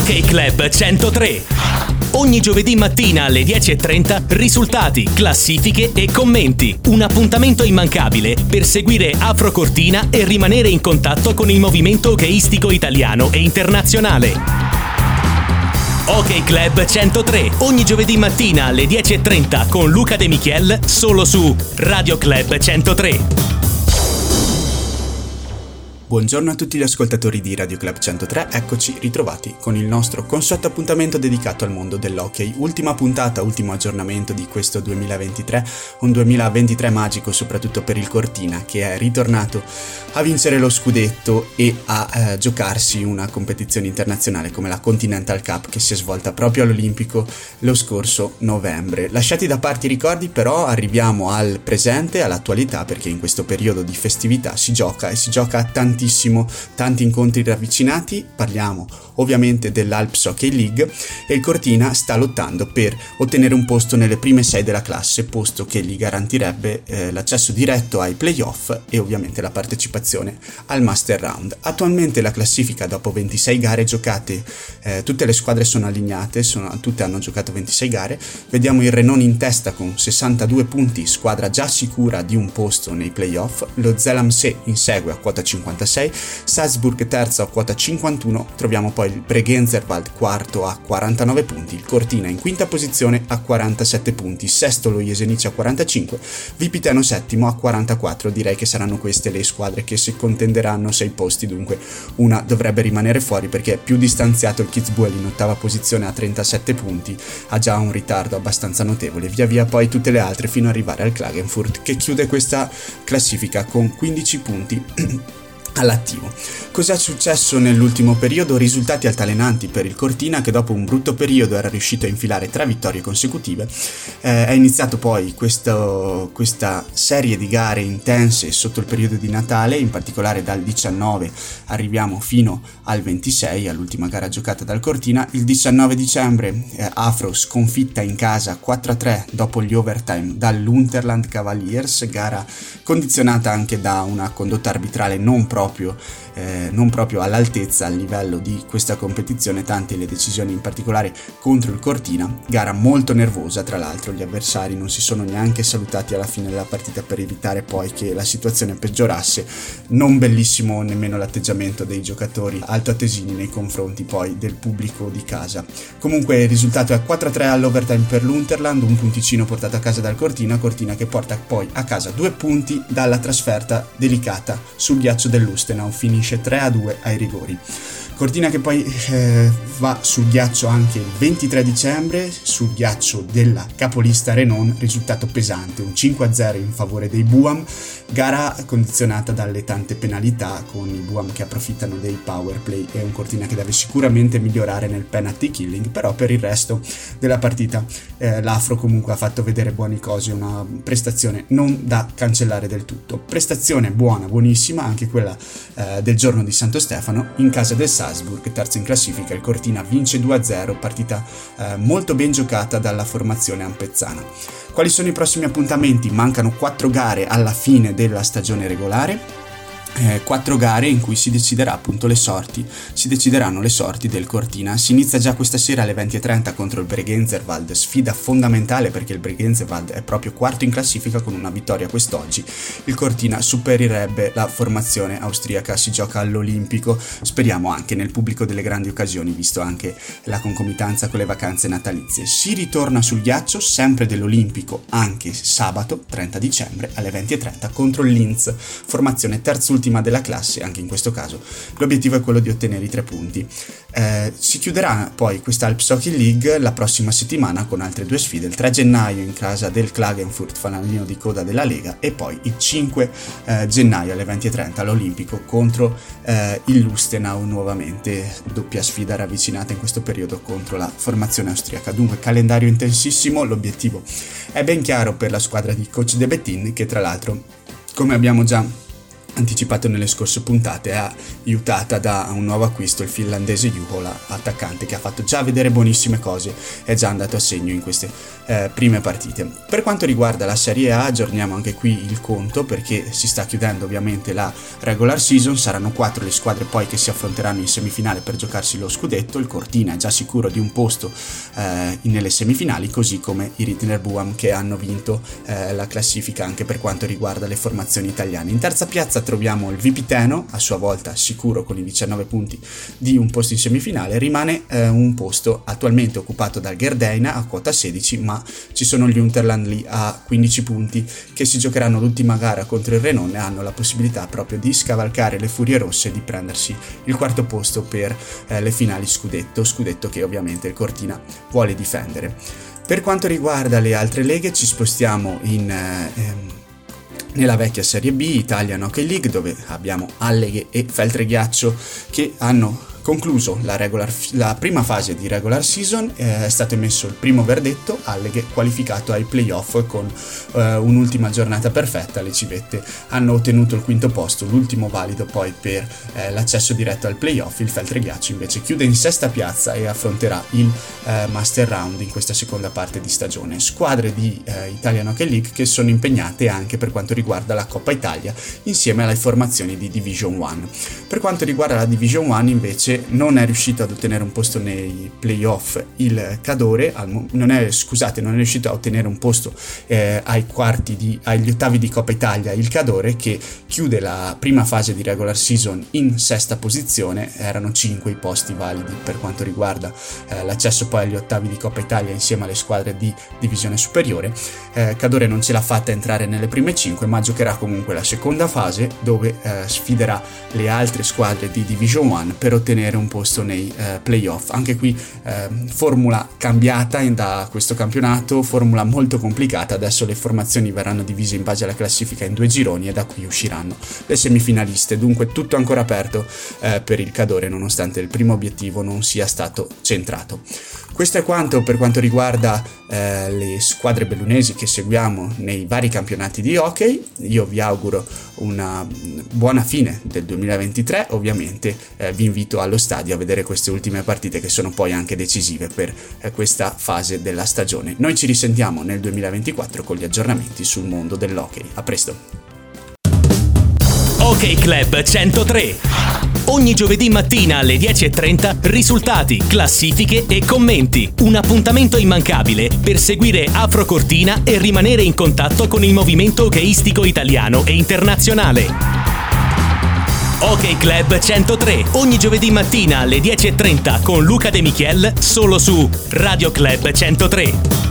Ok Club 103. Ogni giovedì mattina alle 10.30 risultati, classifiche e commenti. Un appuntamento immancabile per seguire Afro Cortina e rimanere in contatto con il movimento hockeyistico italiano e internazionale. Ok Club 103, ogni giovedì mattina alle 10.30 con Luca De Michiel, solo su Radio Club 103. Buongiorno a tutti gli ascoltatori di Radio Club 103, eccoci ritrovati con il nostro consueto appuntamento dedicato al mondo dell'hockey. Ultima puntata, ultimo aggiornamento di questo 2023, un 2023 magico soprattutto per il Cortina che è ritornato a vincere lo scudetto e a eh, giocarsi una competizione internazionale come la Continental Cup che si è svolta proprio all'Olimpico lo scorso novembre. Lasciati da parte i ricordi però arriviamo al presente, all'attualità perché in questo periodo di festività si gioca e si gioca tantissimo tantissimo, tanti incontri ravvicinati, parliamo ovviamente dell'Alps Hockey League e il Cortina sta lottando per ottenere un posto nelle prime sei della classe, posto che gli garantirebbe eh, l'accesso diretto ai playoff e ovviamente la partecipazione al Master Round. Attualmente la classifica dopo 26 gare giocate, eh, tutte le squadre sono allineate, sono, tutte hanno giocato 26 gare, vediamo il Renon in testa con 62 punti, squadra già sicura di un posto nei playoff, lo Zelamse insegue a quota 56 46, Salzburg terzo a quota 51, troviamo poi il Bregenzerwald quarto a 49 punti, il Cortina in quinta posizione a 47 punti, sesto lo Jesenice a 45, Vipiteno settimo a 44, direi che saranno queste le squadre che si contenderanno 6 posti, dunque una dovrebbe rimanere fuori perché è più distanziato il Kitzbühel in ottava posizione a 37 punti, ha già un ritardo abbastanza notevole, via via poi tutte le altre fino ad arrivare al Klagenfurt che chiude questa classifica con 15 punti all'attivo. Cos'è successo nell'ultimo periodo? Risultati altalenanti per il Cortina che dopo un brutto periodo era riuscito a infilare tre vittorie consecutive. Eh, è iniziato poi questo, questa serie di gare intense sotto il periodo di Natale, in particolare dal 19 arriviamo fino al 26, all'ultima gara giocata dal Cortina. Il 19 dicembre eh, Afro sconfitta in casa 4-3 dopo gli overtime dall'Unterland Cavaliers, gara condizionata anche da una condotta arbitrale non propria proprio, eh, non proprio all'altezza a livello di questa competizione, tante le decisioni in particolare contro il Cortina, gara molto nervosa tra l'altro, gli avversari non si sono neanche salutati alla fine della partita per evitare poi che la situazione peggiorasse, non bellissimo nemmeno l'atteggiamento dei giocatori altoatesini nei confronti poi del pubblico di casa. Comunque il risultato è 4-3 all'overtime per l'Unterland, un punticino portato a casa dal Cortina, Cortina che porta poi a casa due punti dalla trasferta delicata sul ghiaccio dell'Unterland Lustenau finisce 3 a 2 ai rigori. Cortina che poi eh, va sul ghiaccio anche il 23 dicembre, sul ghiaccio della capolista Renon, risultato pesante, un 5-0 in favore dei Buam, gara condizionata dalle tante penalità con i Buam che approfittano dei power play e un Cortina che deve sicuramente migliorare nel penalty killing, però per il resto della partita eh, l'Afro comunque ha fatto vedere buone cose, una prestazione non da cancellare del tutto. Prestazione buona, buonissima, anche quella eh, del giorno di Santo Stefano, in casa del Sal Salzburg, terzo in classifica, il Cortina vince 2-0, partita eh, molto ben giocata dalla formazione ampezzana. Quali sono i prossimi appuntamenti? Mancano 4 gare alla fine della stagione regolare eh, quattro gare in cui si deciderà appunto le sorti, si decideranno le sorti del Cortina. Si inizia già questa sera alle 20.30 contro il Bregenzerwald, sfida fondamentale perché il Bregenzerwald è proprio quarto in classifica con una vittoria quest'oggi. Il Cortina superirebbe la formazione austriaca, si gioca all'Olimpico, speriamo anche nel pubblico delle grandi occasioni, visto anche la concomitanza con le vacanze natalizie. Si ritorna sul ghiaccio, sempre dell'Olimpico, anche sabato 30 dicembre alle 20.30 contro il Linz, formazione terzultima ultima della classe, anche in questo caso l'obiettivo è quello di ottenere i tre punti. Eh, si chiuderà poi questa Alps Hockey League la prossima settimana con altre due sfide, il 3 gennaio in casa del Klagenfurt, fanalino di coda della Lega, e poi il 5 eh, gennaio alle 20.30 all'Olimpico contro eh, il Lustenau nuovamente, doppia sfida ravvicinata in questo periodo contro la formazione austriaca. Dunque calendario intensissimo, l'obiettivo è ben chiaro per la squadra di coach De Bettin che tra l'altro come abbiamo già anticipato nelle scorse puntate, è aiutata da un nuovo acquisto, il finlandese Juhola, attaccante che ha fatto già vedere buonissime cose, è già andato a segno in queste eh, prime partite. Per quanto riguarda la Serie A, aggiorniamo anche qui il conto perché si sta chiudendo ovviamente la regular season, saranno quattro le squadre poi che si affronteranno in semifinale per giocarsi lo scudetto, il Cortina è già sicuro di un posto eh, nelle semifinali, così come i Ritner Buam che hanno vinto eh, la classifica anche per quanto riguarda le formazioni italiane. In terza piazza troviamo il Vipiteno, a sua volta sicuro con i 19 punti di un posto in semifinale, rimane eh, un posto attualmente occupato dal Gerdeina a quota 16, ma ci sono gli Unterland lì a 15 punti che si giocheranno l'ultima gara contro il Renon e hanno la possibilità proprio di scavalcare le Furie Rosse e di prendersi il quarto posto per eh, le finali scudetto, scudetto che ovviamente il Cortina vuole difendere. Per quanto riguarda le altre leghe ci spostiamo in... Eh, ehm, nella vecchia Serie B, Italian Hockey League, dove abbiamo Alleghe e Feltreghiaccio che hanno Concluso la, regular, la, prima fase di regular season eh, è stato emesso il primo verdetto, Alleghe qualificato ai playoff con eh, un'ultima giornata perfetta, le civette hanno ottenuto il quinto posto, l'ultimo valido poi per eh, l'accesso diretto al playoff, il Feltreghiaccio invece chiude in sesta piazza e affronterà il eh, Master Round in questa seconda parte di stagione. Squadre di eh, Italian Hockey League che sono impegnate anche per quanto riguarda la Coppa Italia insieme alle formazioni di Division 1. Per quanto riguarda la Division 1 invece non è riuscito ad ottenere un posto nei playoff il Cadore, non è, scusate, non è riuscito a ottenere un posto eh, ai quarti di, agli ottavi di Coppa Italia il Cadore che chiude la prima fase di regular season in sesta posizione, erano 5 i posti validi per quanto riguarda eh, l'accesso poi agli ottavi di Coppa Italia insieme alle squadre di divisione superiore. Eh, Cadore non ce l'ha fatta entrare nelle prime 5 ma giocherà comunque la seconda fase dove eh, sfiderà le altre squadre di Division 1 per ottenere ottenere un posto nei eh, playoff. Anche qui eh, formula cambiata da questo campionato, formula molto complicata, adesso le formazioni verranno divise in base alla classifica in due gironi e da qui usciranno le semifinaliste, dunque tutto ancora aperto eh, per il Cadore nonostante il primo obiettivo non sia stato centrato. Questo è quanto per quanto riguarda eh, le squadre bellunesi che seguiamo nei vari campionati di hockey. Io vi auguro una buona fine del 2023. Ovviamente eh, vi invito allo stadio a vedere queste ultime partite che sono poi anche decisive per eh, questa fase della stagione. Noi ci risentiamo nel 2024 con gli aggiornamenti sul mondo dell'hockey. A presto! Ok Club 103 Ogni giovedì mattina alle 10.30 risultati, classifiche e commenti. Un appuntamento immancabile per seguire Afro Cortina e rimanere in contatto con il movimento hockeyistico italiano e internazionale. Ok Club 103, ogni giovedì mattina alle 10.30 con Luca De Michiel, solo su Radio Club 103.